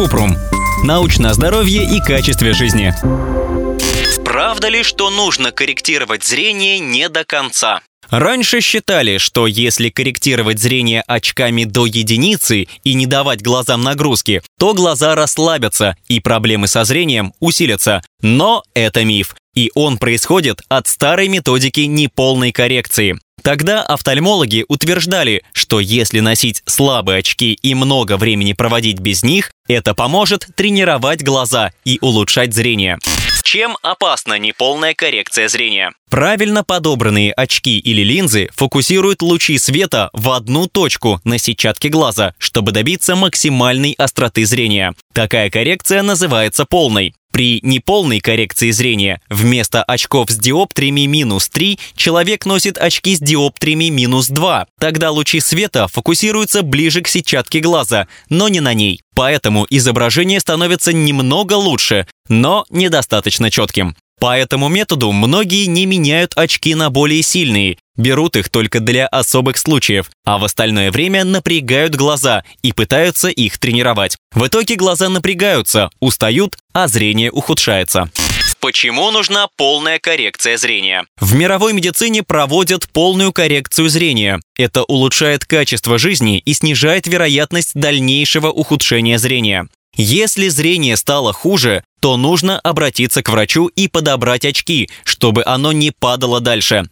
Купрум. Научное здоровье и качестве жизни. Правда ли, что нужно корректировать зрение не до конца? Раньше считали, что если корректировать зрение очками до единицы и не давать глазам нагрузки, то глаза расслабятся и проблемы со зрением усилятся. Но это миф. И он происходит от старой методики неполной коррекции. Тогда офтальмологи утверждали, что если носить слабые очки и много времени проводить без них, это поможет тренировать глаза и улучшать зрение. Чем опасна неполная коррекция зрения? Правильно подобранные очки или линзы фокусируют лучи света в одну точку на сетчатке глаза, чтобы добиться максимальной остроты зрения. Такая коррекция называется полной. При неполной коррекции зрения вместо очков с диоптриями минус 3 человек носит очки с диоптриями минус 2. Тогда лучи света фокусируются ближе к сетчатке глаза, но не на ней. Поэтому изображение становится немного лучше, но недостаточно четким. По этому методу многие не меняют очки на более сильные, берут их только для особых случаев, а в остальное время напрягают глаза и пытаются их тренировать. В итоге глаза напрягаются, устают, а зрение ухудшается. Почему нужна полная коррекция зрения? В мировой медицине проводят полную коррекцию зрения. Это улучшает качество жизни и снижает вероятность дальнейшего ухудшения зрения. Если зрение стало хуже, то нужно обратиться к врачу и подобрать очки, чтобы оно не падало дальше.